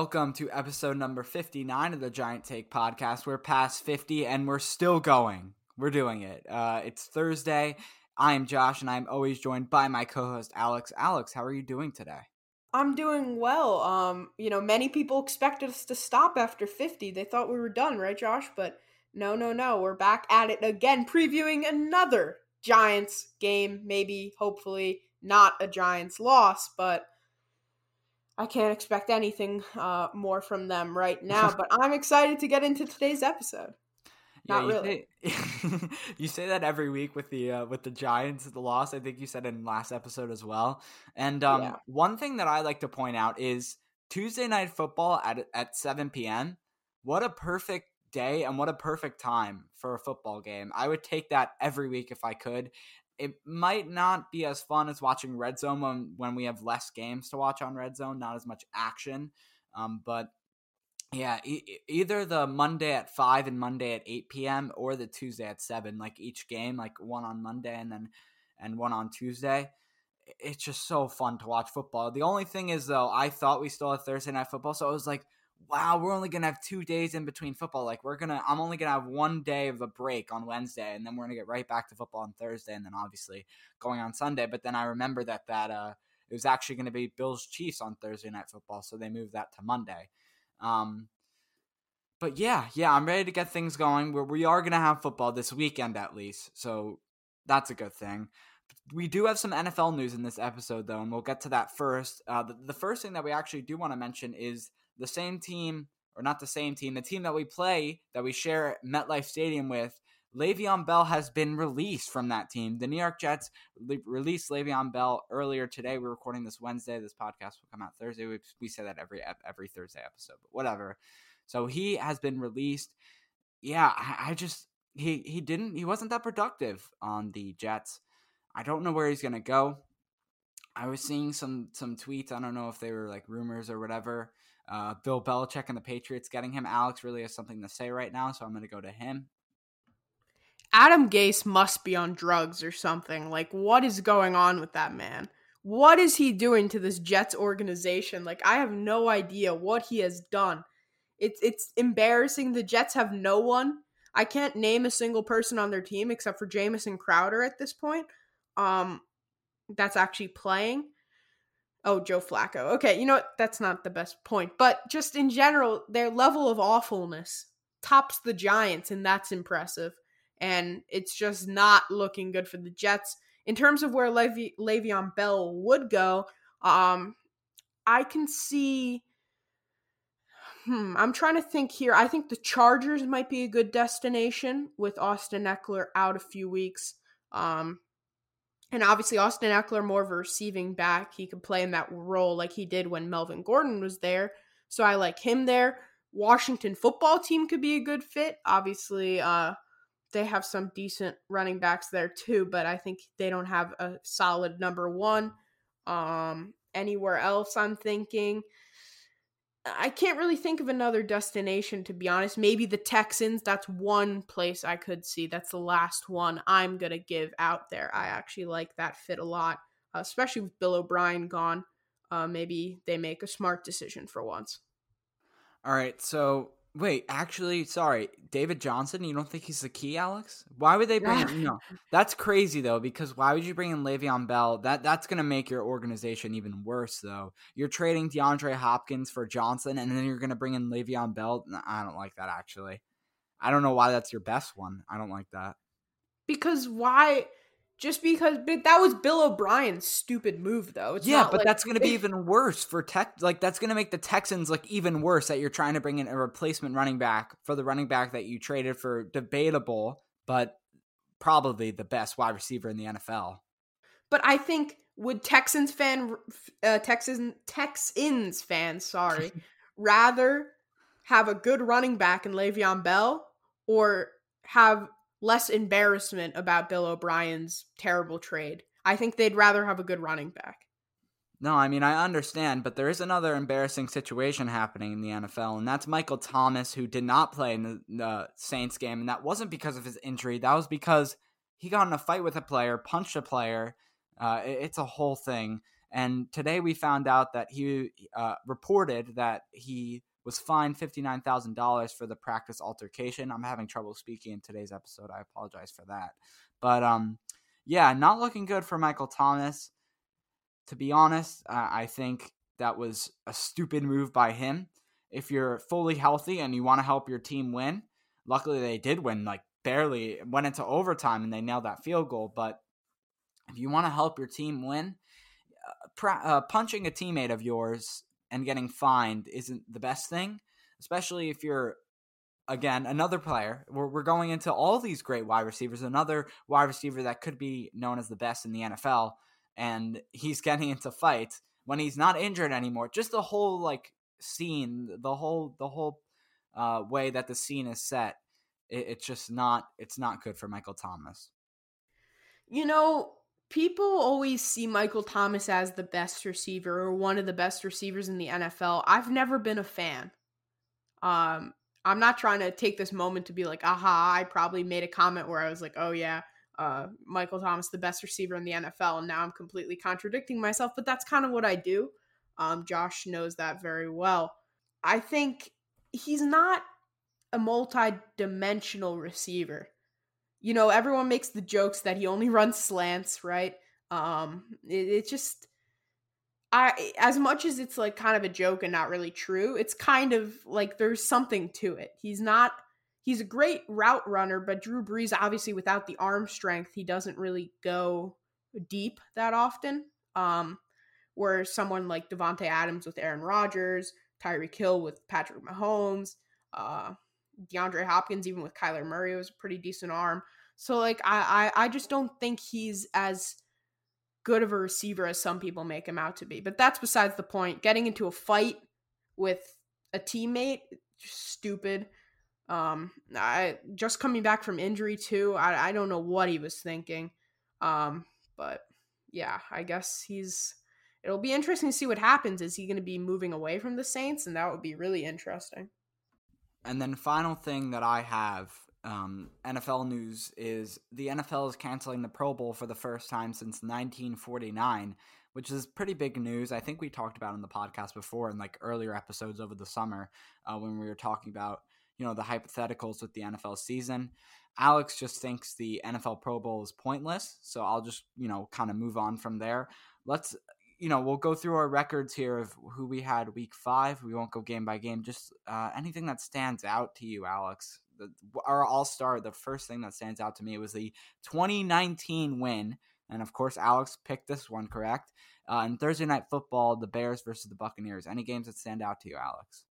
Welcome to episode number 59 of the Giant Take podcast. We're past 50 and we're still going. We're doing it. Uh, it's Thursday. I am Josh and I'm always joined by my co host, Alex. Alex, how are you doing today? I'm doing well. Um, you know, many people expected us to stop after 50. They thought we were done, right, Josh? But no, no, no. We're back at it again, previewing another Giants game. Maybe, hopefully, not a Giants loss, but I can't expect anything uh, more from them right now, but I'm excited to get into today's episode. Not yeah, really. Say, you say that every week with the uh, with the Giants the loss. I think you said in last episode as well. And um, yeah. one thing that I like to point out is Tuesday night football at at 7 p.m. What a perfect day and what a perfect time for a football game. I would take that every week if I could it might not be as fun as watching Red Zone when, when we have less games to watch on Red Zone, not as much action. Um, but yeah, e- either the Monday at 5 and Monday at 8 p.m. or the Tuesday at 7, like each game, like one on Monday and then and one on Tuesday. It's just so fun to watch football. The only thing is, though, I thought we still had Thursday night football, so I was like, wow, we're only gonna have two days in between football. Like we're gonna, I'm only gonna have one day of a break on Wednesday, and then we're gonna get right back to football on Thursday, and then obviously going on Sunday. But then I remember that that uh, it was actually gonna be Bills Chiefs on Thursday night football, so they moved that to Monday. Um, but yeah, yeah, I'm ready to get things going. We're, we are gonna have football this weekend at least, so that's a good thing. We do have some NFL news in this episode, though, and we'll get to that first. Uh, the, the first thing that we actually do want to mention is the same team, or not the same team, the team that we play, that we share MetLife Stadium with, Le'Veon Bell has been released from that team. The New York Jets le- released Le'Veon Bell earlier today. We're recording this Wednesday. This podcast will come out Thursday. We, we say that every every Thursday episode, but whatever. So he has been released. Yeah, I, I just he he didn't he wasn't that productive on the Jets. I don't know where he's gonna go. I was seeing some some tweets. I don't know if they were like rumors or whatever uh, Bill Belichick and the Patriots getting him. Alex really has something to say right now, so I'm going to go to him. Adam Gase must be on drugs or something. Like, what is going on with that man? What is he doing to this Jets organization? Like, I have no idea what he has done. It's it's embarrassing. The Jets have no one. I can't name a single person on their team except for Jamison Crowder at this point. Um, that's actually playing. Oh, Joe Flacco. Okay, you know what? That's not the best point. But just in general, their level of awfulness tops the Giants, and that's impressive. And it's just not looking good for the Jets. In terms of where Le'Ve- Le'Veon Bell would go, um, I can see. Hmm, I'm trying to think here. I think the Chargers might be a good destination with Austin Ekeler out a few weeks. Um, and obviously, Austin Ekeler, more of a receiving back. He could play in that role like he did when Melvin Gordon was there. So I like him there. Washington football team could be a good fit. Obviously, uh, they have some decent running backs there too, but I think they don't have a solid number one. Um, anywhere else, I'm thinking. I can't really think of another destination to be honest. Maybe the Texans. That's one place I could see. That's the last one I'm gonna give out there. I actually like that fit a lot, uh, especially with Bill O'Brien gone. Uh, maybe they make a smart decision for once. All right, so Wait, actually, sorry, David Johnson. You don't think he's the key, Alex? Why would they bring him? No, that's crazy though. Because why would you bring in Le'Veon Bell? That that's gonna make your organization even worse. Though you're trading DeAndre Hopkins for Johnson, and then you're gonna bring in Le'Veon Bell. I don't like that. Actually, I don't know why that's your best one. I don't like that. Because why? Just because but that was Bill O'Brien's stupid move, though. It's yeah, but like, that's going to be even worse for Tech. Like that's going to make the Texans look even worse that you're trying to bring in a replacement running back for the running back that you traded for debatable, but probably the best wide receiver in the NFL. But I think would Texans fan, uh, Texans Texans fans, sorry, rather have a good running back in Le'Veon Bell or have less embarrassment about Bill O'Brien's terrible trade. I think they'd rather have a good running back. No, I mean, I understand, but there is another embarrassing situation happening in the NFL, and that's Michael Thomas, who did not play in the, the Saints game. And that wasn't because of his injury, that was because he got in a fight with a player, punched a player. Uh, it, it's a whole thing. And today we found out that he uh, reported that he was fined $59,000 for the practice altercation. I'm having trouble speaking in today's episode. I apologize for that. But um yeah, not looking good for Michael Thomas. To be honest, uh, I think that was a stupid move by him. If you're fully healthy and you want to help your team win, luckily they did win like barely went into overtime and they nailed that field goal, but if you want to help your team win, uh, pra- uh, punching a teammate of yours and getting fined isn't the best thing, especially if you're again another player. We're, we're going into all these great wide receivers, another wide receiver that could be known as the best in the NFL, and he's getting into fights when he's not injured anymore. Just the whole like scene, the whole the whole uh, way that the scene is set, it, it's just not it's not good for Michael Thomas. You know, people always see Michael Thomas as the best receiver or one of the best receivers in the NFL. I've never been a fan. Um, I'm not trying to take this moment to be like, aha, I probably made a comment where I was like, oh yeah, uh, Michael Thomas, the best receiver in the NFL, and now I'm completely contradicting myself, but that's kind of what I do. Um, Josh knows that very well. I think he's not a multi dimensional receiver you know, everyone makes the jokes that he only runs slants, right? Um, it, it just, I as much as it's like kind of a joke and not really true, it's kind of like there's something to it. He's not he's a great route runner, but Drew Brees obviously without the arm strength, he doesn't really go deep that often. Um, where someone like Davante Adams with Aaron Rodgers, Tyreek Hill with Patrick Mahomes, uh, DeAndre Hopkins, even with Kyler Murray, was a pretty decent arm. So like I, I I just don't think he's as good of a receiver as some people make him out to be. But that's besides the point. Getting into a fight with a teammate, stupid. Um, I just coming back from injury too. I I don't know what he was thinking. Um, but yeah, I guess he's. It'll be interesting to see what happens. Is he going to be moving away from the Saints? And that would be really interesting. And then final thing that I have um, NFL news is the NFL is canceling the Pro Bowl for the first time since 1949, which is pretty big news. I think we talked about in the podcast before in like earlier episodes over the summer uh, when we were talking about you know the hypotheticals with the NFL season. Alex just thinks the NFL Pro Bowl is pointless, so I'll just you know kind of move on from there. Let's you know, we'll go through our records here of who we had week five. We won't go game by game. Just uh, anything that stands out to you, Alex. The, our All Star, the first thing that stands out to me was the 2019 win, and of course, Alex picked this one correct. Uh, Thursday night football, the Bears versus the Buccaneers. Any games that stand out to you, Alex?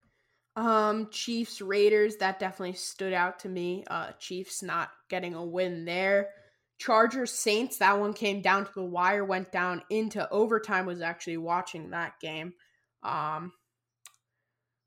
Um, Chiefs Raiders. That definitely stood out to me. Uh, Chiefs not getting a win there. Chargers Saints, that one came down to the wire, went down into overtime. Was actually watching that game. Um,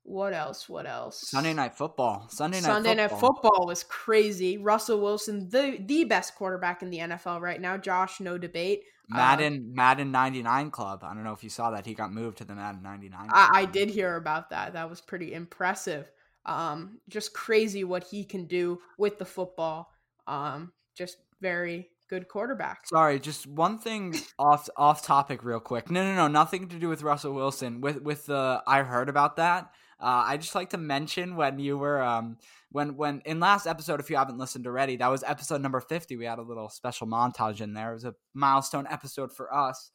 What else? What else? Sunday night football. Sunday night Sunday football. night football was crazy. Russell Wilson, the the best quarterback in the NFL right now. Josh, no debate. Madden uh, Madden 99 club. I don't know if you saw that. He got moved to the Madden 99. I, I, did hear about that. That was pretty impressive. Um, just crazy what he can do with the football. Um, just very good quarterback. Sorry, just one thing off off topic, real quick. No, no, no, nothing to do with Russell Wilson. With with the I heard about that. Uh, I just like to mention when you were um when when in last episode, if you haven't listened already, that was episode number fifty. We had a little special montage in there. It was a milestone episode for us.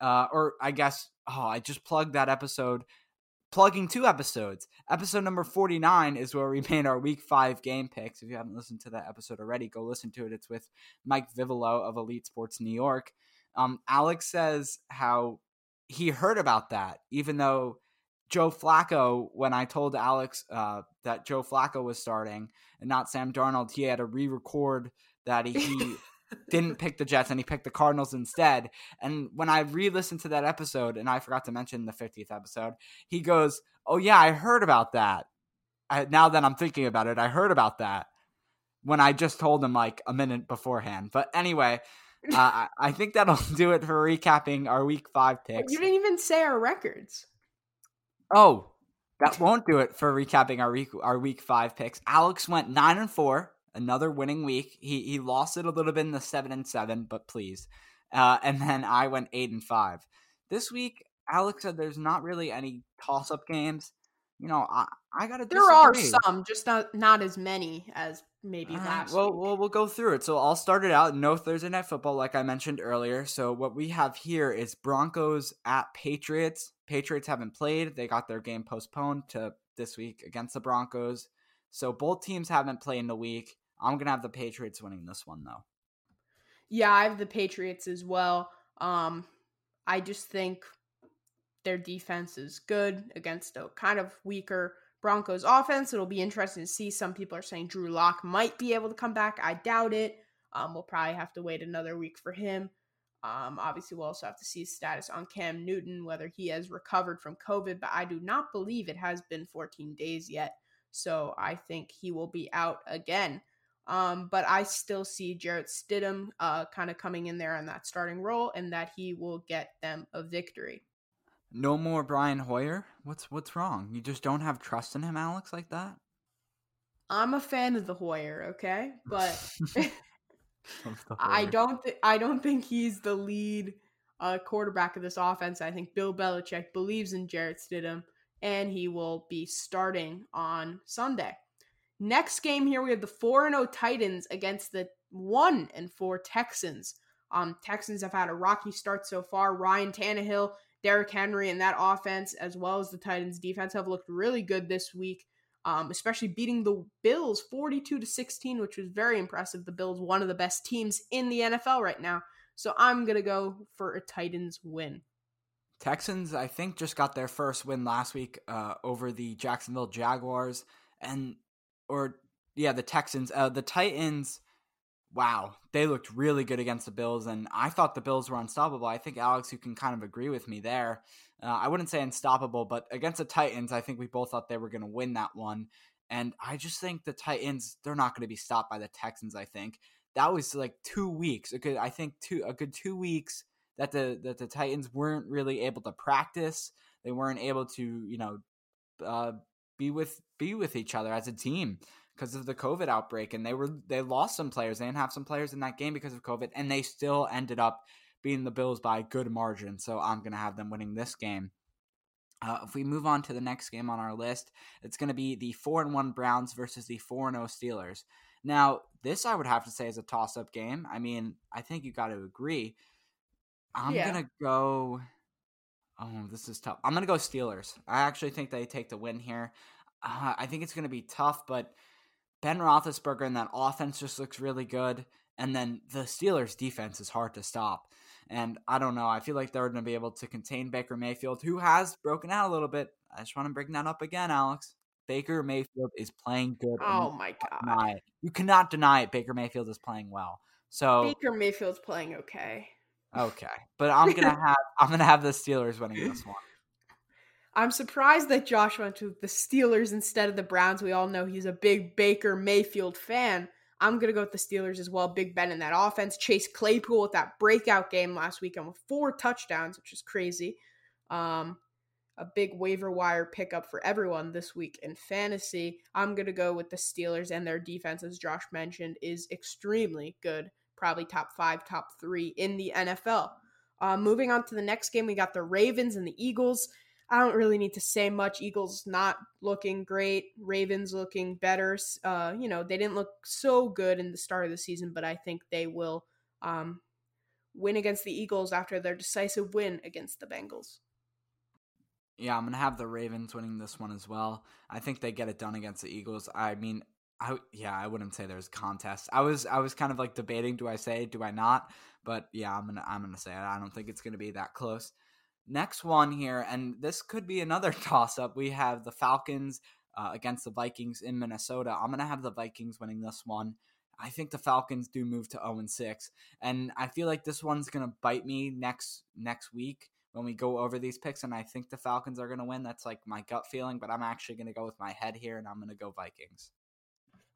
Uh, or I guess oh, I just plugged that episode plugging two episodes. Episode number 49 is where we made our week five game picks. If you haven't listened to that episode already, go listen to it. It's with Mike Vivolo of Elite Sports New York. Um, Alex says how he heard about that, even though Joe Flacco, when I told Alex uh, that Joe Flacco was starting and not Sam Darnold, he had to re record that he. didn't pick the Jets and he picked the Cardinals instead. And when I re listened to that episode, and I forgot to mention the 50th episode, he goes, Oh, yeah, I heard about that. I, now that I'm thinking about it, I heard about that when I just told him like a minute beforehand. But anyway, uh, I think that'll do it for recapping our week five picks. You didn't even say our records. Oh, that won't do it for recapping our week our week five picks. Alex went nine and four another winning week. He he lost it a little bit in the seven and seven, but please. Uh, and then I went eight and five. This week, Alex said there's not really any toss up games. You know, I I gotta. There are some, just not not as many as maybe last. Well, well, we'll go through it. So I'll start it out. No Thursday night football, like I mentioned earlier. So what we have here is Broncos at Patriots. Patriots haven't played. They got their game postponed to this week against the Broncos. So both teams haven't played in a week. I'm gonna have the Patriots winning this one though. Yeah, I have the Patriots as well. Um, I just think their defense is good against a kind of weaker Broncos offense. It'll be interesting to see. Some people are saying Drew Lock might be able to come back. I doubt it. Um, we'll probably have to wait another week for him. Um, obviously, we'll also have to see status on Cam Newton, whether he has recovered from COVID, but I do not believe it has been 14 days yet. So I think he will be out again. Um, but I still see Jarrett Stidham uh, kind of coming in there in that starting role, and that he will get them a victory. No more Brian Hoyer. What's what's wrong? You just don't have trust in him, Alex, like that. I'm a fan of the Hoyer, okay, but I don't th- I don't think he's the lead uh, quarterback of this offense. I think Bill Belichick believes in Jarrett Stidham, and he will be starting on Sunday. Next game here, we have the 4 0 Titans against the 1 and 4 Texans. Um, Texans have had a rocky start so far. Ryan Tannehill, Derrick Henry, and that offense, as well as the Titans' defense, have looked really good this week, um, especially beating the Bills 42 to 16, which was very impressive. The Bills, one of the best teams in the NFL right now. So I'm to go for a Titans win. Texans, I think, just got their first win last week uh, over the Jacksonville Jaguars. And or yeah, the Texans, uh, the Titans. Wow, they looked really good against the Bills, and I thought the Bills were unstoppable. I think Alex, you can kind of agree with me there. Uh, I wouldn't say unstoppable, but against the Titans, I think we both thought they were going to win that one. And I just think the Titans, they're not going to be stopped by the Texans. I think that was like two weeks. A good, I think two a good two weeks that the that the Titans weren't really able to practice. They weren't able to, you know, uh, be with be with each other as a team because of the COVID outbreak, and they were they lost some players. They didn't have some players in that game because of COVID, and they still ended up beating the Bills by a good margin. So I'm gonna have them winning this game. Uh, if we move on to the next game on our list, it's going to be the four and one Browns versus the four and zero oh Steelers. Now, this I would have to say is a toss up game. I mean, I think you got to agree. I'm yeah. gonna go. Oh, this is tough. I'm going to go Steelers. I actually think they take the win here. Uh, I think it's going to be tough, but Ben Roethlisberger and that offense just looks really good. And then the Steelers' defense is hard to stop. And I don't know. I feel like they're going to be able to contain Baker Mayfield, who has broken out a little bit. I just want to bring that up again, Alex. Baker Mayfield is playing good. Oh my god! You cannot deny it. Baker Mayfield is playing well. So Baker Mayfield's playing okay. Okay, but I'm gonna have I'm gonna have the Steelers winning this one. I'm surprised that Josh went to the Steelers instead of the Browns. We all know he's a big Baker Mayfield fan. I'm going to go with the Steelers as well. Big Ben in that offense. Chase Claypool with that breakout game last weekend with four touchdowns, which is crazy. Um, a big waiver wire pickup for everyone this week in fantasy. I'm going to go with the Steelers and their defense, as Josh mentioned, is extremely good. Probably top five, top three in the NFL. Uh, moving on to the next game, we got the Ravens and the Eagles. I don't really need to say much. Eagles not looking great. Ravens looking better. Uh, you know, they didn't look so good in the start of the season, but I think they will um, win against the Eagles after their decisive win against the Bengals. Yeah, I'm gonna have the Ravens winning this one as well. I think they get it done against the Eagles. I mean, I yeah, I wouldn't say there's contest. I was I was kind of like debating, do I say, do I not? But yeah, I'm gonna I'm gonna say it. I don't think it's gonna be that close. Next one here, and this could be another toss up. We have the Falcons uh, against the Vikings in Minnesota. I'm gonna have the Vikings winning this one. I think the Falcons do move to 0 6, and I feel like this one's gonna bite me next next week when we go over these picks, and I think the Falcons are to win. That's like my gut feeling, but I'm actually to go with my head here, and I'm to go Vikings.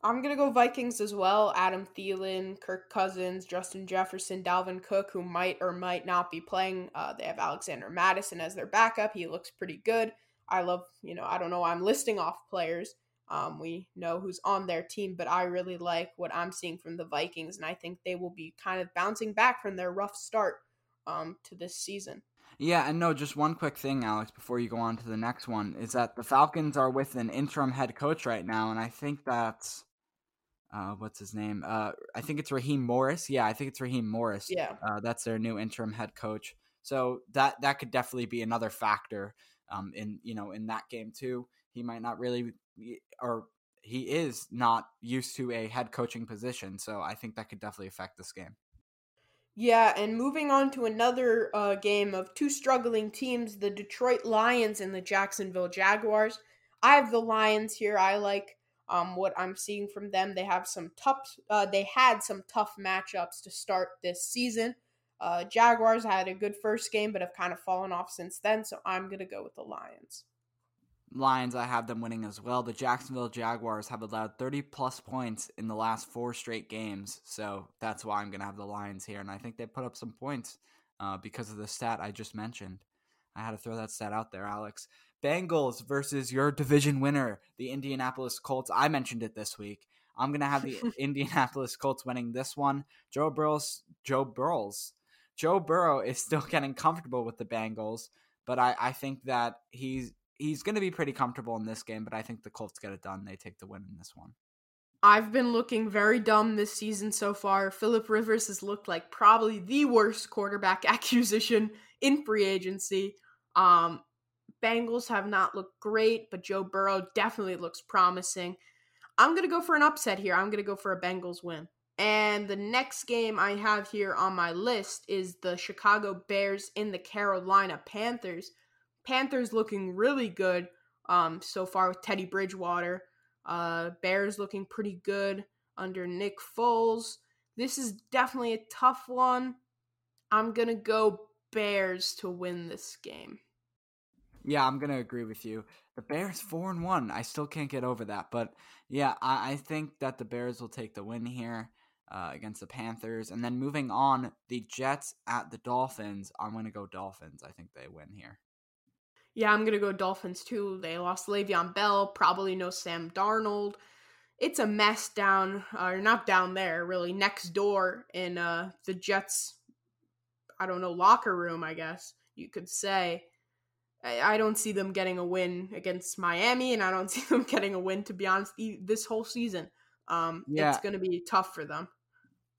I'm to go Vikings as well. Adam Thielen, Kirk Cousins, Justin Jefferson, Dalvin Cook, who might or might not be playing. Uh, they have Alexander Mattison as their backup. He looks pretty good. I love, you know, I don't know why I'm listing off players. Um, we know who's on their team, but I really like what I'm seeing from the Vikings, and I think they will be kind of bouncing back from their rough start um, to this season. Yeah, and no, just one quick thing, Alex, before you go on to the next one, is that the Falcons are with an interim head coach right now, and I think that's uh, what's his name? Uh, I think it's Raheem Morris. Yeah, I think it's Raheem Morris. Yeah, uh, that's their new interim head coach. So that that could definitely be another factor um, in you know in that game too. He might not really, or he is not used to a head coaching position. So I think that could definitely affect this game. Yeah, and moving on to another uh, game of two struggling teams, the Detroit Lions and the Jacksonville Jaguars. I have the Lions here. I like um, what I'm seeing from them. They have some tough. Uh, they had some tough matchups to start this season. Uh, Jaguars had a good first game, but have kind of fallen off since then. So I'm gonna go with the Lions. Lions, I have them winning as well. The Jacksonville Jaguars have allowed 30 plus points in the last four straight games. So that's why I'm going to have the Lions here. And I think they put up some points uh, because of the stat I just mentioned. I had to throw that stat out there, Alex. Bengals versus your division winner, the Indianapolis Colts. I mentioned it this week. I'm going to have the Indianapolis Colts winning this one. Joe Burrows, Joe Burrows, Joe Burrow is still getting comfortable with the Bengals, but I, I think that he's he's going to be pretty comfortable in this game, but I think the Colts get it done. They take the win in this one. I've been looking very dumb this season so far. Philip Rivers has looked like probably the worst quarterback acquisition in free agency. Um, Bengals have not looked great, but Joe Burrow definitely looks promising. I'm going to go for an upset here. I'm going to go for a Bengals win. And the next game I have here on my list is the Chicago Bears in the Carolina Panthers. Panthers looking really good um, so far with Teddy Bridgewater. Uh, Bears looking pretty good under Nick Foles. This is definitely a tough one. I'm going to go Bears to win this game. Yeah, I'm gonna agree with you. The Bears four and one. I still can't get over that, but yeah, I, I think that the Bears will take the win here uh, against the Panthers, and then moving on, the Jets at the Dolphins. I'm gonna go Dolphins. I think they win here. Yeah, I'm gonna go Dolphins too. They lost Le'Veon Bell, probably no Sam Darnold. It's a mess down, or not down there, really next door in uh, the Jets. I don't know locker room. I guess you could say. I, don't see them getting a win against Miami, and I don't see them getting a win. To be honest, this whole season, um, yeah. it's going to be tough for them.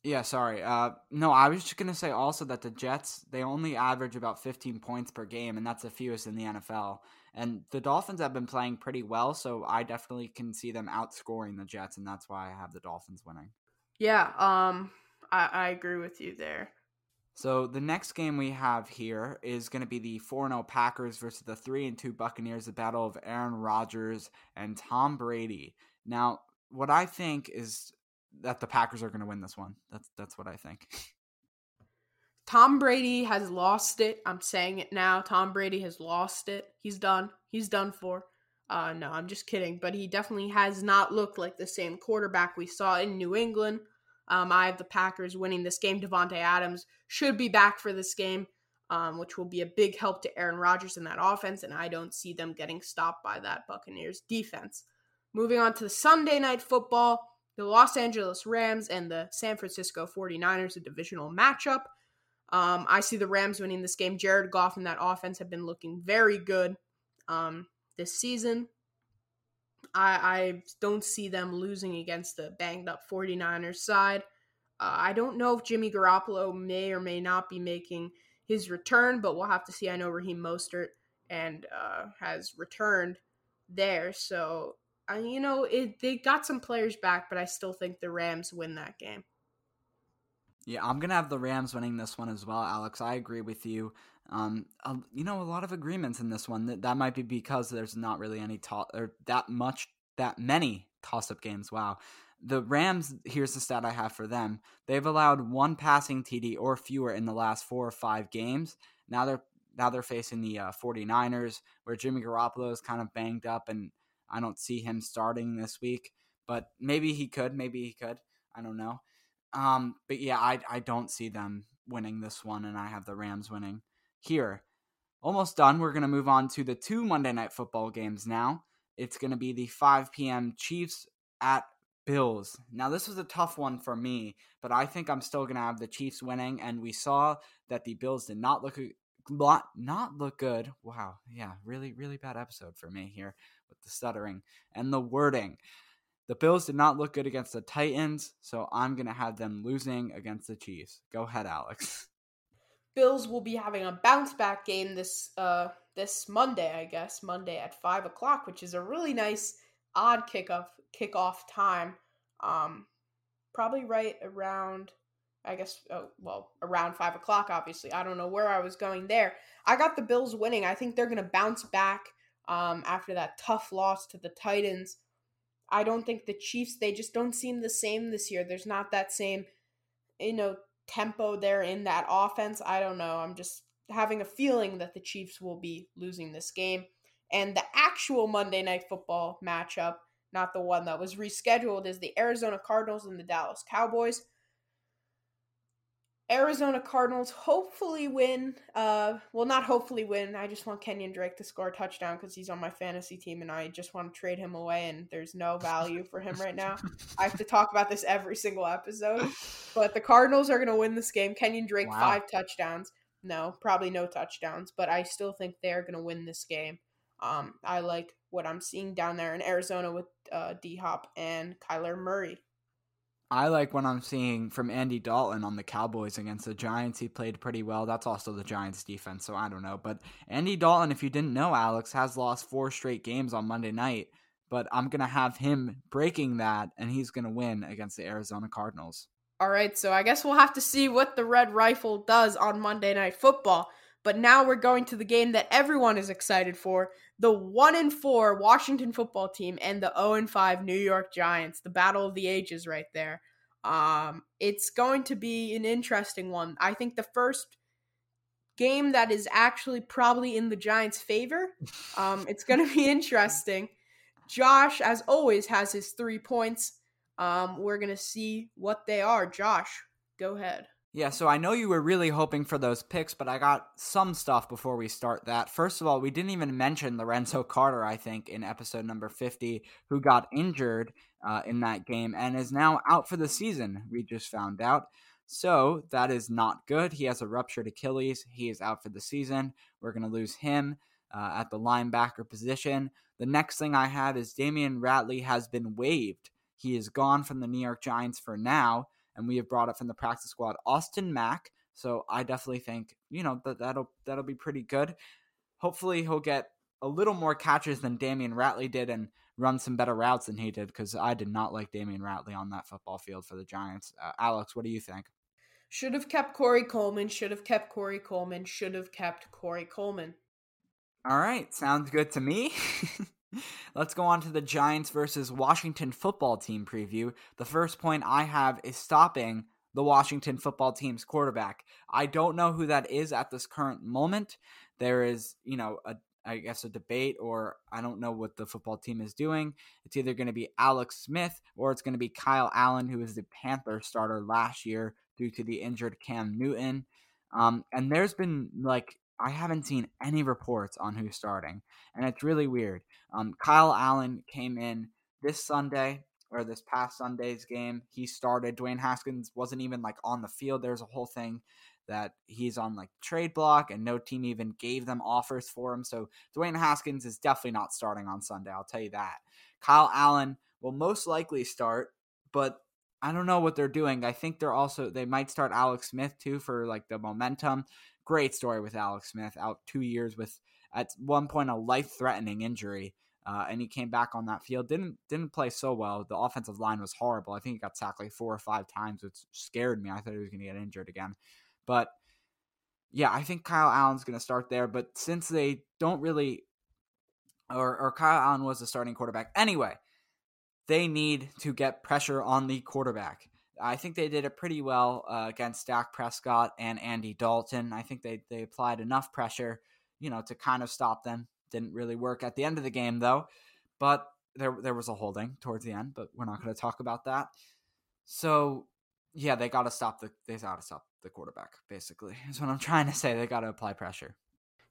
Yeah, sorry. Uh, no, I was just gonna say also that the Jets they only average about 15 points per game, and that's the fewest in the NFL. And the Dolphins have been playing pretty well, so I definitely can see them outscoring the Jets, and that's why I have the Dolphins winning. Yeah, um, I, I agree with you there. So the next game we have here is going to be the 4-0 Packers versus the 3 and 2 Buccaneers, the battle of Aaron Rodgers and Tom Brady. Now, what I think is that the Packers are going to win this one. That's that's what I think. Tom Brady has lost it. I'm saying it now. Tom Brady has lost it. He's done. He's done for. Uh, no, I'm just kidding. But he definitely has not looked like the same quarterback we saw in New England. Um, I have the Packers winning this game. Davante Adams should be back for this game, um, which will be a big help to Aaron Rodgers in that offense, and I don't see them getting stopped by that Buccaneers defense. Moving on to the Sunday night football, the Los Angeles Rams and the San Francisco 49ers, a divisional matchup. Um, I see the Rams winning this game. Jared Goff and that offense have been looking very good um, this season. I, I don't see them losing against the banged up 49ers side. Uh, I don't know if Jimmy Garoppolo may or may not be making his return, but we'll have to see. I know Raheem Mostert and uh, has returned there, so uh, you know it, they got some players back, but I still think the Rams win that game. Yeah, I'm gonna have the Rams winning this one as well, Alex. I agree with you. Um, you know, a lot of agreements in this one. That that might be because there's not really any to- or that much that many toss up games. Wow. The Rams, here's the stat I have for them. They've allowed one passing TD or fewer in the last four or five games. Now they're now they're facing the uh, 49ers where Jimmy Garoppolo is kind of banged up and I don't see him starting this week, but maybe he could, maybe he could. I don't know. Um, but yeah, I I don't see them winning this one and I have the Rams winning here. Almost done. We're going to move on to the two Monday night football games now. It's going to be the 5 p.m. Chiefs at Bills. Now, this was a tough one for me, but I think I'm still going to have the Chiefs winning. And we saw that the Bills did not look not, not look good. Wow, yeah, really, really bad episode for me here with the stuttering and the wording. The Bills did not look good against the Titans, so I'm going to have them losing against the Chiefs. Go ahead, Alex. Bills will be having a bounce back game this uh this Monday, I guess, Monday at five o'clock, which is a really nice odd kickoff kickoff time. Um, probably right around, I guess, oh, well, around five o'clock. Obviously, I don't know where I was going there. I got the Bills winning. I think they're gonna bounce back um, after that tough loss to the Titans. I don't think the Chiefs. They just don't seem the same this year. There's not that same, you know, tempo there in that offense. I don't know. I'm just having a feeling that the Chiefs will be losing this game. And the actual Monday Night Football matchup, not the one that was rescheduled, is the Arizona Cardinals and the Dallas Cowboys. Arizona Cardinals hopefully win. Uh, well, not hopefully win. I just want Kenyan Drake to score a touchdown because he's on my fantasy team, and I just want to trade him away. And there's no value for him right now. I have to talk about this every single episode. But the Cardinals are going to win this game. Kenyan Drake wow. five touchdowns. No, probably no touchdowns, but I still think they're going to win this game. Um, I like what I'm seeing down there in Arizona with uh, D Hop and Kyler Murray. I like what I'm seeing from Andy Dalton on the Cowboys against the Giants. He played pretty well. That's also the Giants defense, so I don't know. But Andy Dalton, if you didn't know, Alex, has lost four straight games on Monday night. But I'm going to have him breaking that, and he's going to win against the Arizona Cardinals. All right, so I guess we'll have to see what the Red Rifle does on Monday Night Football. But now we're going to the game that everyone is excited for the 1 and 4 Washington football team and the 0 and 5 New York Giants. The battle of the ages right there. Um, it's going to be an interesting one. I think the first game that is actually probably in the Giants' favor. Um, it's going to be interesting. Josh, as always, has his three points. Um, we're going to see what they are. Josh, go ahead. Yeah, so I know you were really hoping for those picks, but I got some stuff before we start that. First of all, we didn't even mention Lorenzo Carter, I think, in episode number 50, who got injured uh, in that game and is now out for the season. We just found out. So that is not good. He has a ruptured Achilles. He is out for the season. We're going to lose him uh, at the linebacker position. The next thing I have is Damion Ratley has been waived. He is gone from the New York Giants for now and we have brought up from the practice squad Austin Mack. So I definitely think you know that that'll that'll be pretty good. Hopefully he'll get a little more catches than Damion Ratley did and run some better routes than he did because I did not like Damion Ratley on that football field for the Giants. Uh, Alex, what do you think? Should have kept Corey Coleman. Should have kept Corey Coleman. Should have kept Corey Coleman. All right, sounds good to me. Let's go on to the Giants versus Washington football team preview. The first point I have is stopping the Washington football team's quarterback. I don't know who that is at this current moment. There is, you know, a, I guess, a debate, or I don't know what the football team is doing. It's either going to be Alex Smith or it's going to be Kyle Allen, who was the Panther starter last year due to the injured Cam Newton. Um, and there's been like I haven't seen any reports on who's starting, and it's really weird. Um, Kyle Allen came in this Sunday or this past Sunday's game. He started. Dwayne Haskins wasn't even like on the field. There's a whole thing that he's on like trade block, and no team even gave them offers for him. So Dwayne Haskins is definitely not starting on Sunday. I'll tell you that. Kyle Allen will most likely start, but I don't know what they're doing. I think they're also they might start Alex Smith too for like the momentum. Great story with Alex Smith out two years with at one point a life threatening injury. Uh, and he came back on that field. Didn't didn't play so well. The offensive line was horrible. I think he got sacked like four or five times, which scared me. I thought he was going to get injured again. But yeah, I think Kyle Allen's going to start there. But since they don't really, or or Kyle Allen was the starting quarterback anyway, they need to get pressure on the quarterback. I think they did it pretty well uh, against Dak Prescott and Andy Dalton. I think they they applied enough pressure, you know, to kind of stop them. Didn't really work at the end of the game though, but there there was a holding towards the end, but we're not going to talk about that. So yeah, they got to stop the they got to stop the quarterback. Basically, is what I'm trying to say. They got to apply pressure.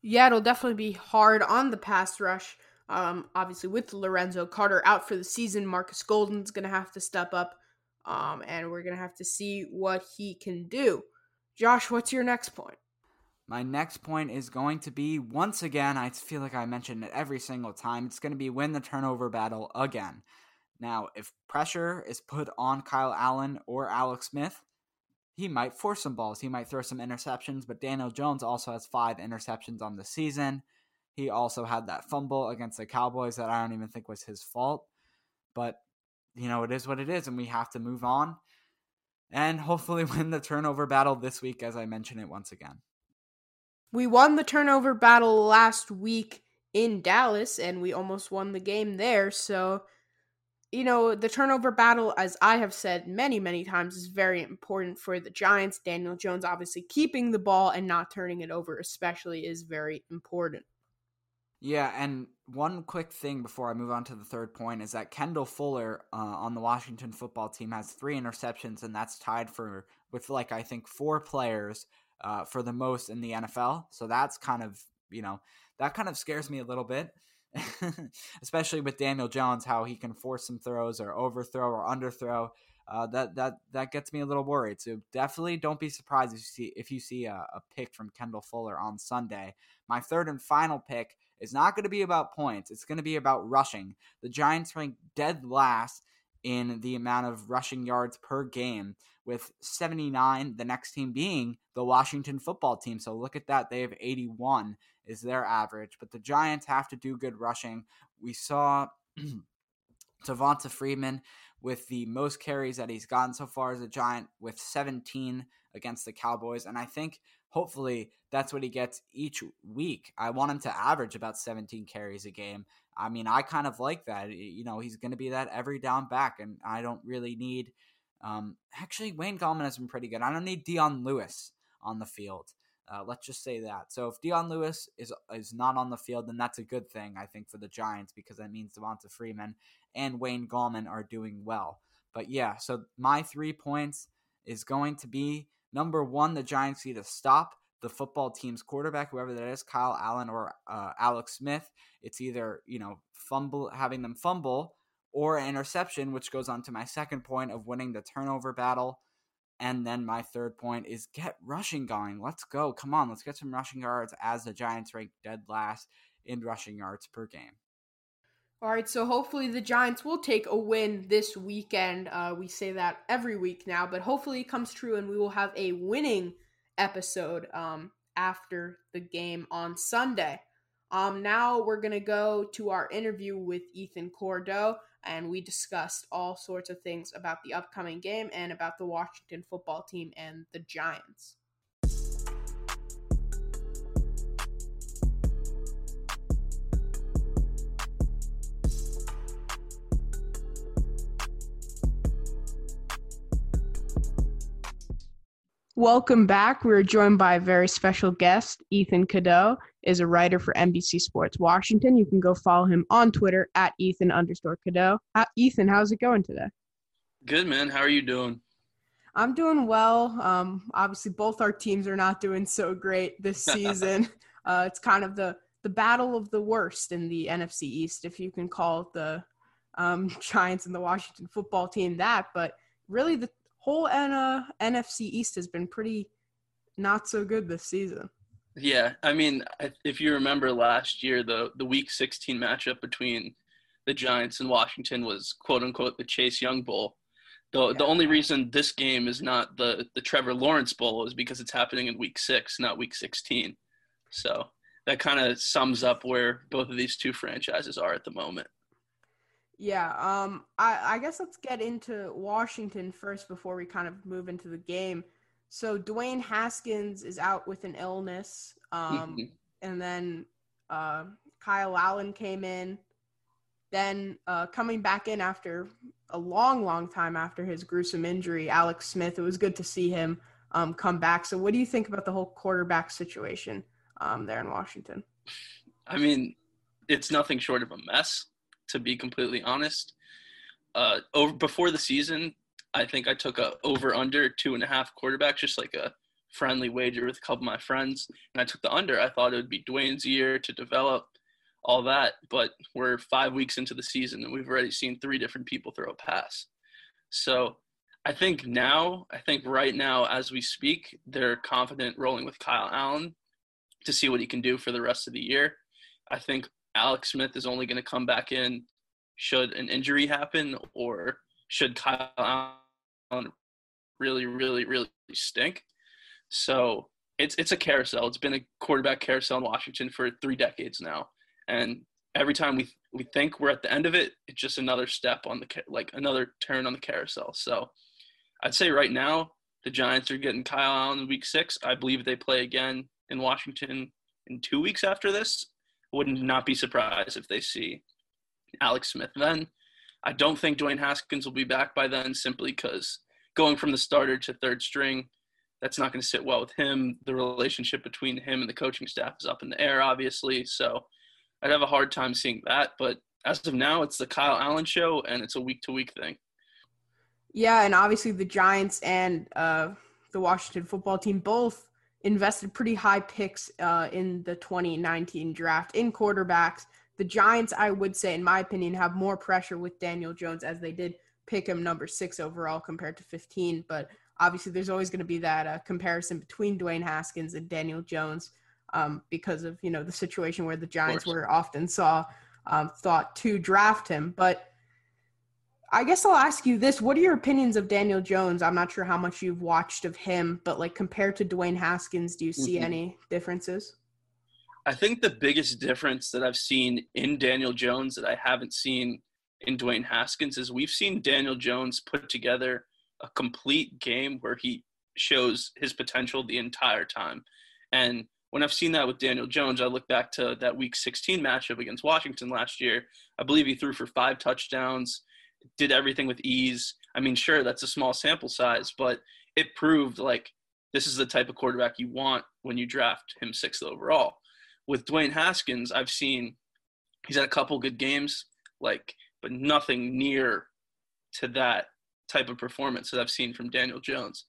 Yeah, it'll definitely be hard on the pass rush. Um, obviously, with Lorenzo Carter out for the season, Markus Golden's going to have to step up, um, and we're going to have to see what he can do. Josh, what's your next point? My next point is going to be once again, I feel like I mentioned it every single time. It's going to be win the turnover battle again. Now, if pressure is put on Kyle Allen or Alex Smith, he might force some balls. He might throw some interceptions, but Daniel Jones also has five interceptions on the season. He also had that fumble against the Cowboys that I don't even think was his fault. But, you know, it is what it is, and we have to move on and hopefully win the turnover battle this week, as I mentioned it once again. We won the turnover battle last week in Dallas, and we almost won the game there. So, you know, the turnover battle, as I have said many, many times, is very important for the Giants. Daniel Jones obviously keeping the ball and not turning it over, especially, is very important. Yeah, and one quick thing before I move on to the third point is that Kendall Fuller uh, on the Washington football team has three interceptions, and that's tied for with like I think four players uh, for the most in the NFL. So that's kind of you know that kind of scares me a little bit, especially with Daniel Jones, how he can force some throws or overthrow or underthrow. Uh, that that that gets me a little worried. So definitely don't be surprised if you see if you see a, a pick from Kendall Fuller on Sunday. My third and final pick is not going to be about points. It's going to be about rushing. The Giants rank dead last in the amount of rushing yards per game with 79 the next team being the Washington football team so look at that they have 81 is their average but the Giants have to do good rushing we saw Devonta Freeman with the most carries that he's gotten so far as a Giant with 17 against the Cowboys and I think hopefully that's what he gets each week I want him to average about 17 carries a game I mean, I kind of like that. You know, he's going to be that every down back, and I don't really need. Um, actually, Wayne Gallman has been pretty good. I don't need Dion Lewis on the field. Uh, let's just say that. So if Dion Lewis is is not on the field, then that's a good thing, I think, for the Giants because that means Devonta Freeman and Wayne Gallman are doing well. But yeah, so my three points is going to be number one, the Giants need to stop the football team's quarterback, whoever that is, Kyle Allen or uh, Alex Smith. It's either you know fumble, having them fumble, or an interception, which goes on to my second point of winning the turnover battle. And then my third point is get rushing going. Let's go. Come on, let's get some rushing yards as the Giants rank dead last in rushing yards per game. All right, so hopefully the Giants will take a win this weekend. Uh, we say that every week now, but hopefully it comes true and we will have a winning episode um, after the game on Sunday. Um, now we're going to go to our interview with Ethan Cadeaux, and we discussed all sorts of things about the upcoming game and about the Washington football team and the Giants. Welcome back. We're joined by a very special guest. Ethan Cadeaux is a writer for NBC Sports Washington. You can go follow him on Twitter at Ethan underscore Cadeaux. Ethan, how's it going today? Good, man. How are you doing? I'm doing well. Um, obviously, both our teams are not doing so great this season. uh, it's kind of the the battle of the worst in the NFC East, if you can call the um, Giants and the Washington football team that. But really, the whole N- uh, NFC East has been pretty not so good this season. Yeah, I mean, if you remember last year, the the Week 16 matchup between the Giants and Washington was quote unquote the Chase Young Bowl. The yeah. the only reason this game is not the the Trevor Lawrence Bowl is because it's happening in Week Six, not Week 16. So that kind of sums up where both of these two franchises are at the moment. Yeah, um, I, I guess let's get into Washington first before we kind of move into the game. So Dwayne Haskins is out with an illness, um, mm-hmm. and then uh, Kyle Allen came in. Then uh, coming back in after a long, long time after his gruesome injury, Alex Smith. It was good to see him um, come back. So, what do you think about the whole quarterback situation um, there in Washington? I mean, it's nothing short of a mess to be completely honest. Uh, over before the season, I think I took a over under two and a half quarterbacks, just like a friendly wager with a couple of my friends, and I took the under. I thought it would be Dwayne's year to develop all that, but we're five weeks into the season and we've already seen three different people throw a pass. So I think now, I think right now as we speak, they're confident rolling with Kyle Allen to see what he can do for the rest of the year. I think Alex Smith is only going to come back in should an injury happen or should Kyle Allen really, really, really stink. So it's it's a carousel. It's been a quarterback carousel in Washington for three decades now, and every time we we think we're at the end of it, it's just another step on the like another turn on the carousel. So I'd say right now the Giants are getting Kyle Allen in Week Six. I believe they play again in Washington in two weeks after this, would not be surprised if they see Alex Smith then. I don't think Dwayne Haskins will be back by then simply because going from the starter to third string, that's not going to sit well with him. The relationship between him and the coaching staff is up in the air, obviously. So I'd have a hard time seeing that. But as of now, it's the Kyle Allen show, and it's a week to week thing. Yeah, and obviously the Giants and uh, the Washington football team both invested pretty high picks uh, in the 2019 draft in quarterbacks. The Giants, I would say, in my opinion, have more pressure with Daniel Jones as they did pick him number six overall compared to 15. But obviously, there's always going to be that uh, comparison between Dwayne Haskins and Daniel Jones um, because of you know the situation where the Giants were often saw um, thought to draft him. But I guess I'll ask you this. What are your opinions of Daniel Jones? I'm not sure how much you've watched of him, but like compared to Dwayne Haskins, do you see mm-hmm. any differences? I think the biggest difference that I've seen in Daniel Jones that I haven't seen in Dwayne Haskins is we've seen Daniel Jones put together a complete game where he shows his potential the entire time. And when I've seen that with Daniel Jones, I look back to that week 16 matchup against Washington last year. I believe he threw for five touchdowns did everything with ease. I mean, sure, that's a small sample size, but it proved like this is the type of quarterback you want when you draft him sixth overall. With Dwayne Haskins, I've seen he's had a couple good games, like, but nothing near to that type of performance that I've seen from Daniel Jones.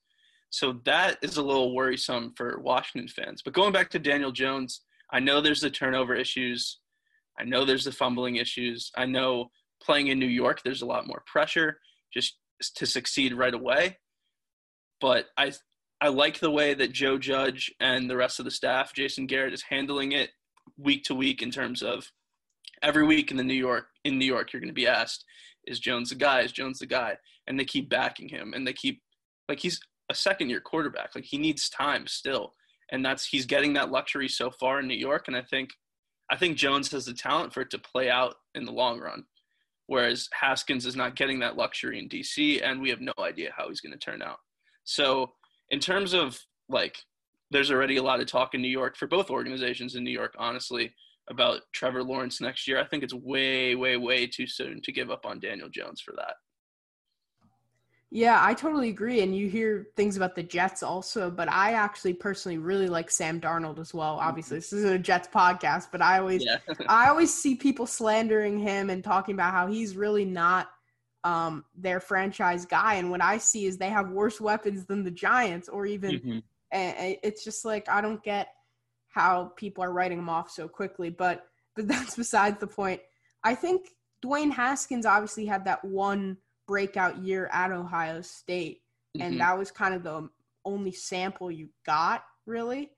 So that is a little worrisome for Washington fans. But going back to Daniel Jones, I know there's the turnover issues. I know there's the fumbling issues. I know playing in New York, there's a lot more pressure just to succeed right away. But I I like the way that Joe Judge and the rest of the staff, Jason Garrett, is handling it week to week in terms of every week in the New York in New York, you're going to be asked, "Is Jones the guy? Is Jones the guy?" And they keep backing him, and they keep like he's a second year quarterback. Like he needs time still, and that's he's getting that luxury so far in New York. And I think I think Jones has the talent for it to play out in the long run whereas Haskins is not getting that luxury in DC, and we have no idea how he's going to turn out. So, in terms of like, there's already a lot of talk in New York for both organizations in New York, honestly, about Trevor Lawrence next year. I think it's way, way, way too soon to give up on Daniel Jones for that. Yeah, I totally agree. And you hear things about the Jets also, but I actually personally really like Sam Darnold as well. Obviously, this isn't a Jets podcast, but I always yeah. I always see people slandering him and talking about how he's really not um, their franchise guy. And what I see is they have worse weapons than the Giants, or even mm-hmm. and it's just like I don't get how people are writing him off so quickly. But but that's besides the point. I think Dwayne Haskins obviously had that one breakout year at Ohio State, and mm-hmm. that was kind of the only sample you got really.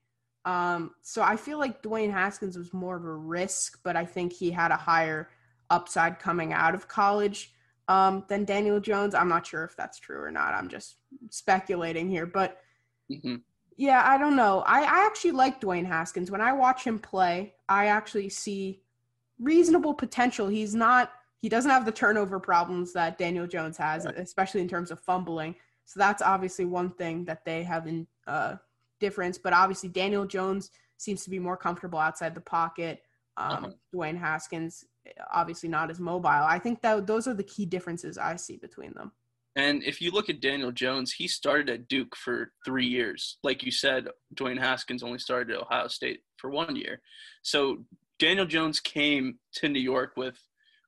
Um, so I feel like Dwayne Haskins was more of a risk, but I think he had a higher upside coming out of college um, than Daniel Jones. I'm not sure if that's true or not. I'm just speculating here, but mm-hmm. yeah, I don't know. I, I actually like Dwayne Haskins. When I watch him play, I actually see reasonable potential. He's not he doesn't have the turnover problems that Daniel Jones has, especially in terms of fumbling. So that's obviously one thing that they have in uh, difference. But obviously, Daniel Jones seems to be more comfortable outside the pocket. Um, uh-huh. Dwayne Haskins, obviously not as mobile. I think that those are the key differences I see between them. And if you look at Daniel Jones, he started at Duke for three years. Like you said, Dwayne Haskins only started at Ohio State for one year. So Daniel Jones came to New York with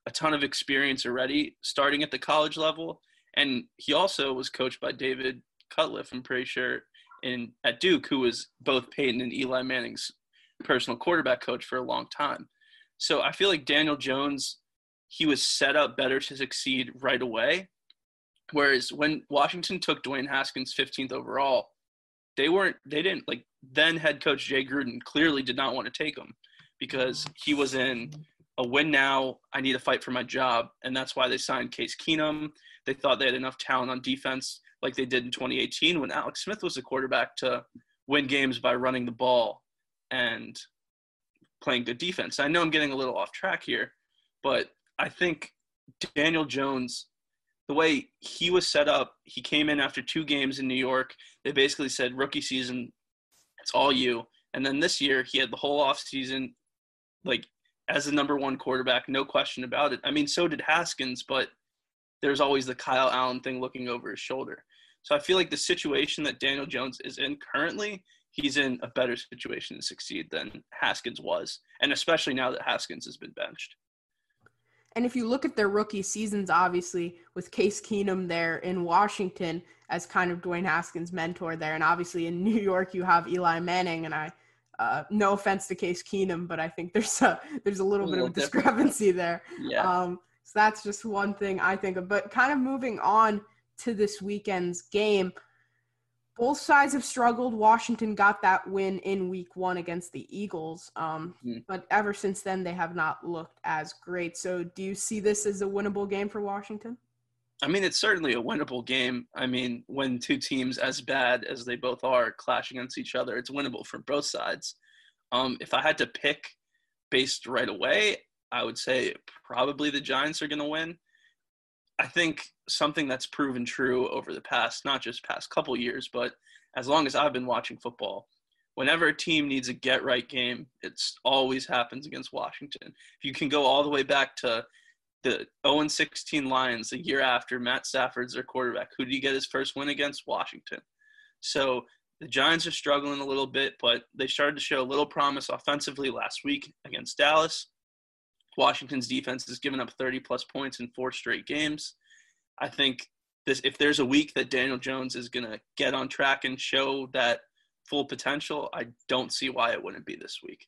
a ton of experience already, starting at the college level. And he also was coached by David Cutcliffe, I'm pretty sure, in at Duke, who was both Peyton and Eli Manning's personal quarterback coach for a long time. So I feel like Daniel Jones, he was set up better to succeed right away. Whereas when Washington took Dwayne Haskins 15th overall, they weren't, they didn't like then head coach Jay Gruden clearly did not want to take him because he was in a win now. I need to fight for my job, and that's why they signed Case Keenum. They thought they had enough talent on defense, like they did in 2018 when Alex Smith was the quarterback, to win games by running the ball and playing good defense. I know I'm getting a little off track here, but I think Daniel Jones, the way he was set up, he came in after two games in New York. They basically said, rookie season, it's all you. And then this year, he had the whole offseason. Like as the number one quarterback, no question about it. I mean, so did Haskins, but there's always the Kyle Allen thing looking over his shoulder. So I feel like the situation that Daniel Jones is in currently, he's in a better situation to succeed than Haskins was, and especially now that Haskins has been benched. And if you look at their rookie seasons, obviously with Case Keenum there in Washington as kind of Dwayne Haskins' mentor there, and obviously in New York you have Eli Manning, and I uh, no offense to Case Keenum, but I think there's a there's a little, a little bit of a discrepancy there. Yeah. Um, so that's just one thing I think of. But kind of moving on to this weekend's game, both sides have struggled. Washington got that win in Week One against the Eagles, um, mm. but ever since then they have not looked as great. So, do you see this as a winnable game for Washington? I mean, it's certainly a winnable game. I mean, when two teams as bad as they both are clash against each other, it's winnable for both sides. Um, if I had to pick based right away, I would say probably the Giants are going to win. I think something that's proven true over the past, not just past couple years, but as long as I've been watching football, whenever a team needs a get right game, it's always happens against Washington. If you can go all the way back to the 0 16 Lions the year after Matt Stafford's their quarterback. Who did he get his first win against? Washington. So the Giants are struggling a little bit, but they started to show a little promise offensively last week against Dallas. Washington's defense has given up 30 plus points in four straight games. I think this if there's a week that Daniel Jones is going to get on track and show that full potential, I don't see why it wouldn't be this week.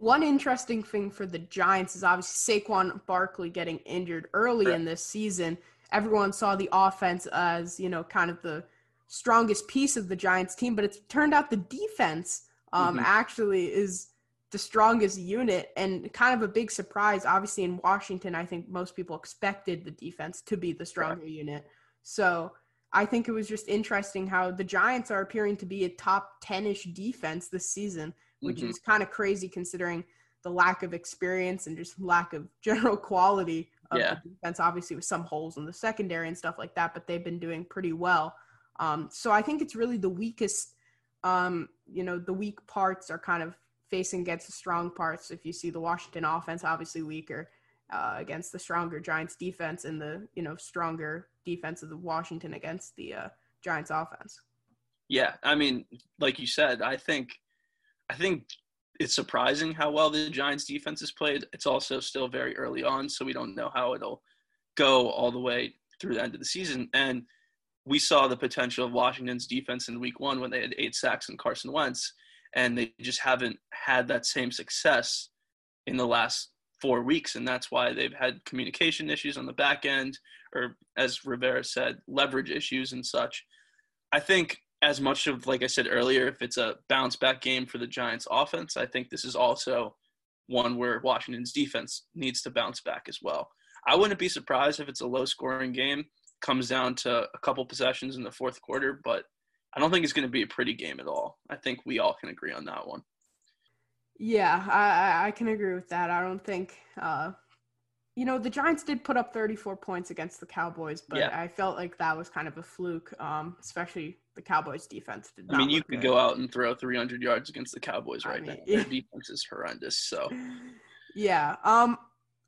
One interesting thing for the Giants is obviously Saquon Barkley getting injured early in this season. Everyone saw the offense as, you know, kind of the strongest piece of the Giants team, but it's turned out the defense um, mm-hmm. actually is the strongest unit and kind of a big surprise. Obviously, in Washington, I think most people expected the defense to be the stronger unit. So I think it was just interesting how the Giants are appearing to be a top 10 ish defense this season which mm-hmm. is kind of crazy considering the lack of experience and just lack of general quality of yeah. the defense. Obviously, with some holes in the secondary and stuff like that, but they've been doing pretty well. Um, so I think it's really the weakest. Um, you know, the weak parts are kind of facing against the strong parts. If you see the Washington offense, obviously weaker, uh, against the stronger Giants defense and the you know stronger defense of the Washington against the uh, Giants offense. Yeah, I mean, like you said, I think, I think it's surprising how well the Giants defense has played. It's also still very early on, so we don't know how it'll go all the way through the end of the season. And we saw the potential of Washington's defense in week one when they had eight sacks and Carson Wentz, and they just haven't had that same success in the last four weeks. And that's why they've had communication issues on the back end, or as Rivera said, leverage issues and such. I think as much of like I said earlier, if it's a bounce back game for the Giants offense, I think this is also one where Washington's defense needs to bounce back as well. I wouldn't be surprised if it's a low scoring game, comes down to a couple possessions in the fourth quarter, but I don't think it's going to be a pretty game at all. I think we all can agree on that one. Yeah, I, I can agree with that. I don't think uh, you know, the Giants did put up 34 points against the Cowboys, but yeah. I felt like that was kind of a fluke, um, especially the Cowboys defense did I mean, you could good. go out and throw 300 yards against the Cowboys right I mean, now. Their defense is horrendous, so. Yeah. Um,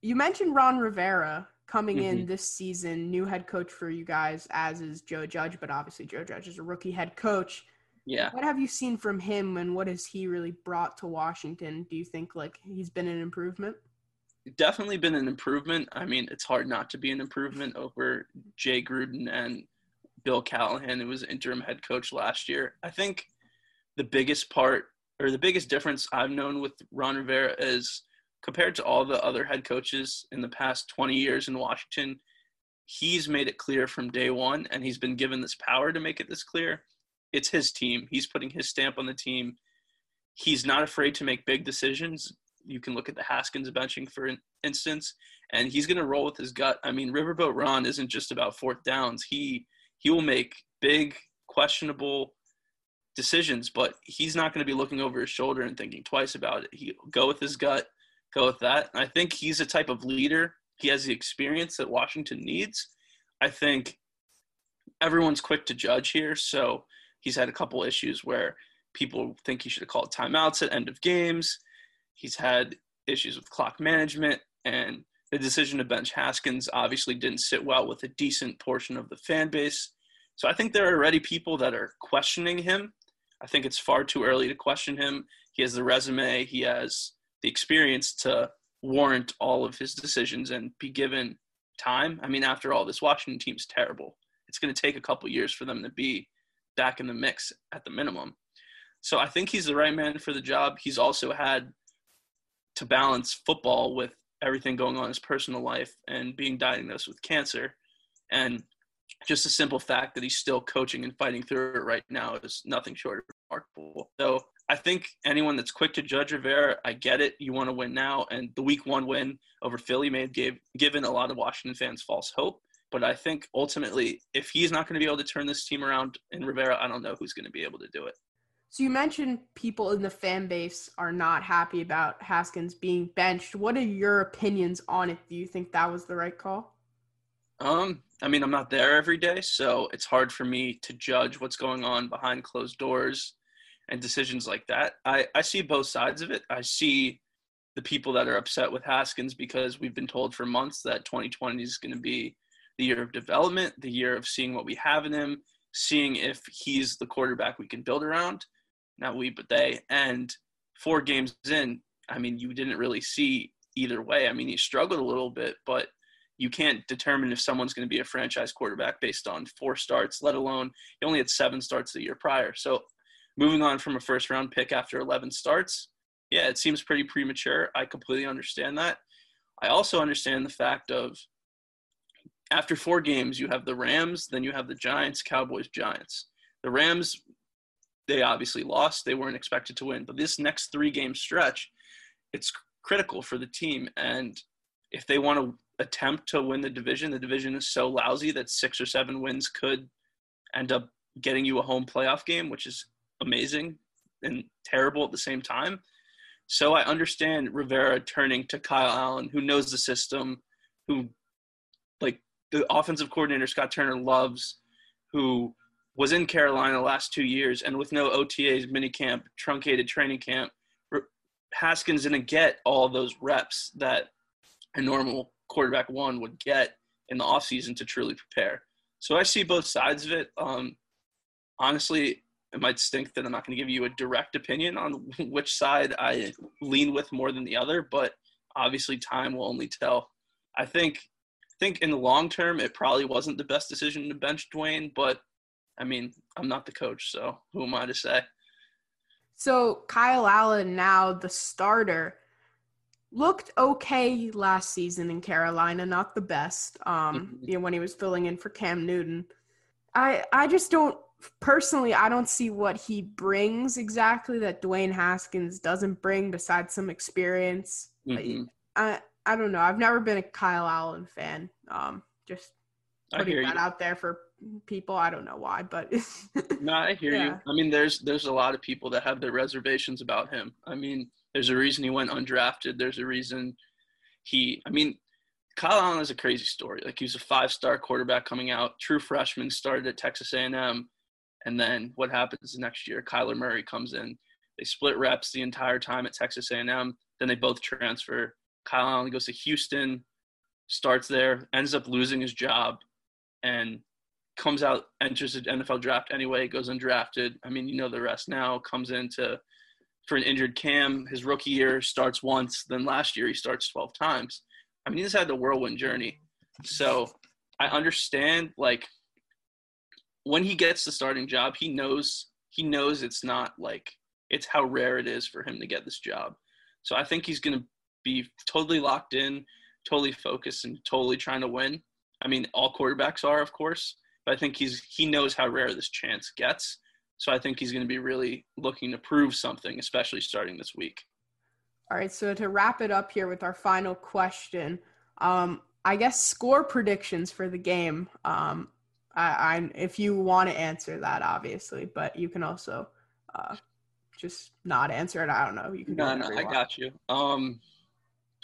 you mentioned Ron Rivera coming mm-hmm. in this season, new head coach for you guys, as is Joe Judge, but obviously Joe Judge is a rookie head coach. Yeah. What have you seen from him and what has he really brought to Washington? Do you think like he's been an improvement? Definitely been an improvement. I mean, it's hard not to be an improvement over Jay Gruden and Bill Callahan, who was interim head coach last year. I think the biggest part or the biggest difference I've known with Ron Rivera is compared to all the other head coaches in the past 20 years in Washington, he's made it clear from day one and he's been given this power to make it this clear. It's his team. He's putting his stamp on the team. He's not afraid to make big decisions you can look at the Haskins benching for instance, and he's going to roll with his gut. I mean, Riverboat Ron isn't just about fourth downs. He he will make big, questionable decisions, but he's not going to be looking over his shoulder and thinking twice about it. He go with his gut, go with that. And I think he's a type of leader. He has the experience that Washington needs. I think everyone's quick to judge here, so he's had a couple issues where people think he should have called timeouts at end of games He's had issues with clock management, and the decision to bench Haskins obviously didn't sit well with a decent portion of the fan base. So I think there are already people that are questioning him. I think it's far too early to question him. He has the resume, he has the experience to warrant all of his decisions and be given time. I mean, after all, this Washington team's terrible. It's going to take a couple years for them to be back in the mix at the minimum. So I think he's the right man for the job. He's also had to balance football with everything going on in his personal life and being diagnosed with cancer. And just the simple fact that he's still coaching and fighting through it right now is nothing short of remarkable. So I think anyone that's quick to judge Rivera, I get it. You want to win now. And the week one win over Philly may have gave, given a lot of Washington fans false hope. But I think ultimately, if he's not going to be able to turn this team around in Rivera, I don't know who's going to be able to do it. So you mentioned people in the fan base are not happy about Haskins being benched. What are your opinions on it? Do you think that was the right call? Um, I mean, I'm not there every day, so it's hard for me to judge what's going on behind closed doors and decisions like that. I, I see both sides of it. I see the people that are upset with Haskins because we've been told for months that 2020 is going to be the year of development, the year of seeing what we have in him, seeing if he's the quarterback we can build around not we, but they. And four games in, I mean, you didn't really see either way. I mean, he struggled a little bit, but you can't determine if someone's going to be a franchise quarterback based on four starts, let alone he only had seven starts the year prior. So moving on from a first round pick after 11 starts, yeah, it seems pretty premature. I completely understand that. I also understand the fact of after four games, you have the Rams, then you have the Giants, Cowboys, Giants. The Rams they obviously lost. They weren't expected to win. But this next three game stretch, it's critical for the team. And if they want to attempt to win the division, the division is so lousy that six or seven wins could end up getting you a home playoff game, which is amazing and terrible at the same time. So I understand Rivera turning to Kyle Allen, who knows the system, who like the offensive coordinator Scott Turner loves, who was in Carolina the last two years, and with no OTAs, minicamp, truncated training camp, Haskins didn't get all those reps that a normal quarterback one would get in the offseason to truly prepare. So I see both sides of it. Um, honestly, it might stink that I'm not going to give you a direct opinion on which side I lean with more than the other, but obviously time will only tell. I think I think in the long term it probably wasn't the best decision to bench Dwayne, but I mean, I'm not the coach, so who am I to say? So Kyle Allen now the starter looked okay last season in Carolina, not the best. Um, mm-hmm. you know, when he was filling in for Cam Newton. I I just don't personally I don't see what he brings exactly that Dwayne Haskins doesn't bring besides some experience. Mm-hmm. I, I don't know. I've never been a Kyle Allen fan. Um, just putting that you. out there for people. I don't know why, but no, I hear yeah. you. I mean, there's there's a lot of people that have their reservations about him. I mean, there's a reason he went undrafted. There's a reason he. I mean, Kyle Allen is a crazy story. Like he was a five-star quarterback coming out, true freshman, started at Texas A&M, and then what happens next year? Kyler Murray comes in. They split reps the entire time at Texas A&M. Then they both transfer. Kyle Allen goes to Houston, starts there, ends up losing his job, and comes out, enters the NFL draft anyway, goes undrafted. I mean, you know the rest now. Comes into for an injured Cam. His rookie year starts once, then last year he starts 12 times. I mean, he's had the whirlwind journey. So I understand, like, when he gets the starting job, he knows he knows it's not like it's how rare it is for him to get this job. So I think he's going to be totally locked in, totally focused, and totally trying to win. I mean, all quarterbacks are, of course, but I think he's he knows how rare this chance gets. So I think he's going to be really looking to prove something, especially starting this week. All right. So to wrap it up here with our final question, um, I guess score predictions for the game. Um, I, I, if you want to answer that, obviously, but you can also uh, just not answer it. I don't know. You can. No, no, I got you. Um,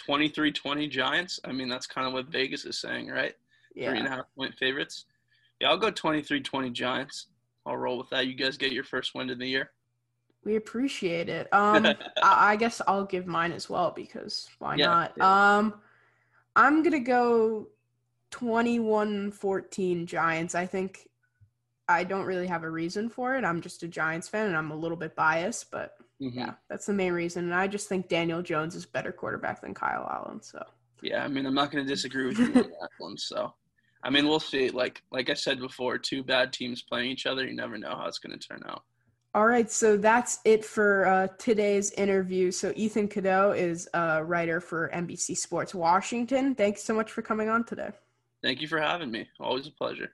23-20 Giants. I mean, that's kind of what Vegas is saying, right? Yeah. Three and a half point favorites. Yeah, I'll go 23-20 Giants. I'll roll with that. You guys get your first win of the year. We appreciate it. Um, I, I, guess I'll give mine as well because why yeah, not? Yeah. Um, I'm gonna go 21-14 Giants. I think I don't really have a reason for it. I'm just a Giants fan and I'm a little bit biased, but mm-hmm. yeah, that's the main reason. And I just think Daniel Jones is better quarterback than Kyle Allen. So yeah, I mean, I'm not going to disagree with you on that one. So I mean, we'll see. Like like I said before, two bad teams playing each other, you never know how it's going to turn out. All right, so that's it for uh, today's interview. So Ethan Cadeaux is a writer for NBC Sports Washington. Thanks so much for coming on today. Thank you for having me. Always a pleasure.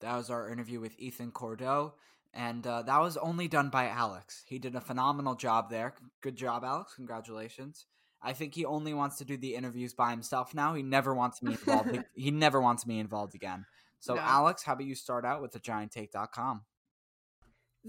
That was our interview with Ethan Cadeaux and uh, that was only done by Alex. He did a phenomenal job there. Good job, Alex. Congratulations. I think he only wants to do the interviews by himself now. He never wants me involved. he never wants me involved again. So, no. Alex, how about you start out with thegianttake.com?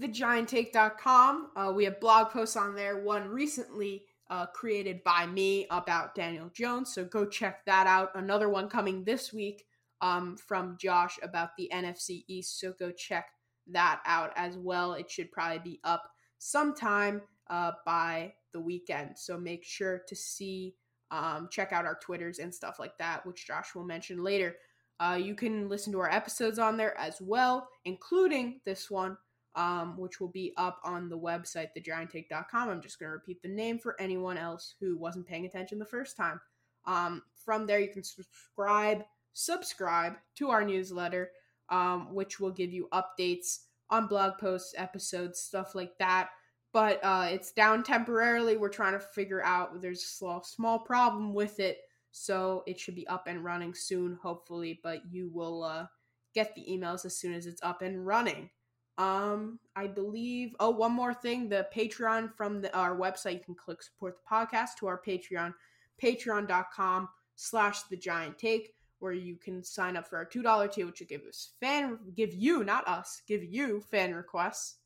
Thegianttake.com. Uh, we have blog posts on there. One recently uh, created by me about Daniel Jones. So go check that out. Another one coming this week um, from Josh about the NFC East. So go check that out as well. It should probably be up sometime uh, by the weekend. So make sure to see, um, check out our Twitters and stuff like that, which Josh will mention later. Uh, you can listen to our episodes on there as well, including this one, um, which will be up on the website, thegianttake.com. I'm just going to repeat the name for anyone else who wasn't paying attention the first time. Um, from there, you can subscribe, subscribe to our newsletter um, which will give you updates on blog posts, episodes, stuff like that. But uh, it's down temporarily. We're trying to figure out. There's a small, small problem with it, so it should be up and running soon, hopefully. But you will uh, get the emails as soon as it's up and running. Um, I believe. Oh, one more thing: the Patreon from the, our website. You can click support the podcast to our Patreon, Patreon.com/slash The Giant Take where you can sign up for our two dollar tier, which will give us fan give you not us give you fan requests,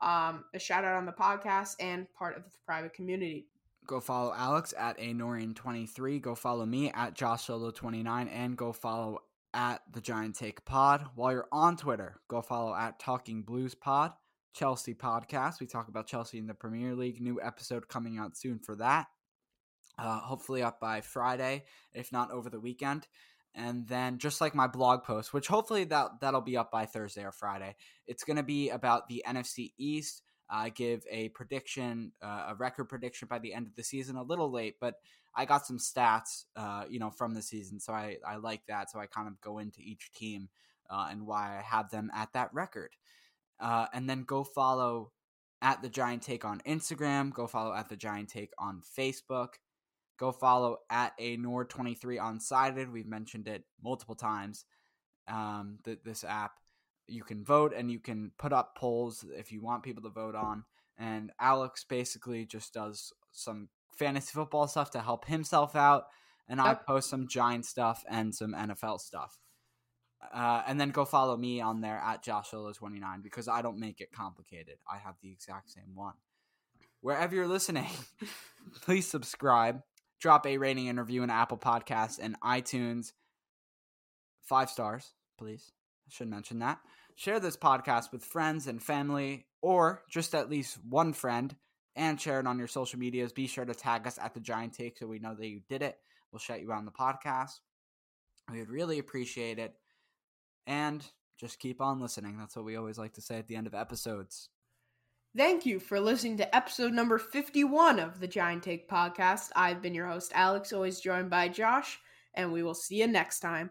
um, a shout out on the podcast and part of the private community. Go follow Alex at a Norian twenty three. Go follow me at Josh Solo twenty nine, and go follow at the Giant Take Pod. While you're on Twitter, go follow at Talking Blues Pod, Chelsea Podcast. We talk about Chelsea in the Premier League. New episode coming out soon for that. Uh, hopefully up by Friday, if not over the weekend. And then just like my blog post, which hopefully that that'll be up by Thursday or Friday. It's going to be about the NFC East. I uh, give a prediction, uh, a record prediction by the end of the season. A little late, but I got some stats, uh, you know, from the season, so I I like that. So I kind of go into each team uh, and why I have them at that record, uh, and then go follow at the Giant Take on Instagram. Go follow at the Giant Take on Facebook. Go follow at a Nor23 on Sided. We've mentioned it multiple times. Um, th- this app, you can vote and you can put up polls if you want people to vote on. And Alex basically just does some fantasy football stuff to help himself out, and I post some Giant stuff and some NFL stuff. Uh, and then go follow me on there at Joshua29 because I don't make it complicated. I have the exact same one. Wherever you're listening, please subscribe, drop a rating and review in Apple Podcasts and iTunes. Five stars, please. I should mention that. Share this podcast with friends and family, or just at least one friend and share it on your social medias. Be sure to tag us at the Giant Take so we know that you did it. We'll shout you out on the podcast. We would really appreciate it. And just keep on listening. That's what we always like to say at the end of episodes. Thank you for listening to episode number 51 of the Giant Take podcast. I've been your host, Alex, always joined by Josh, and we will see you next time.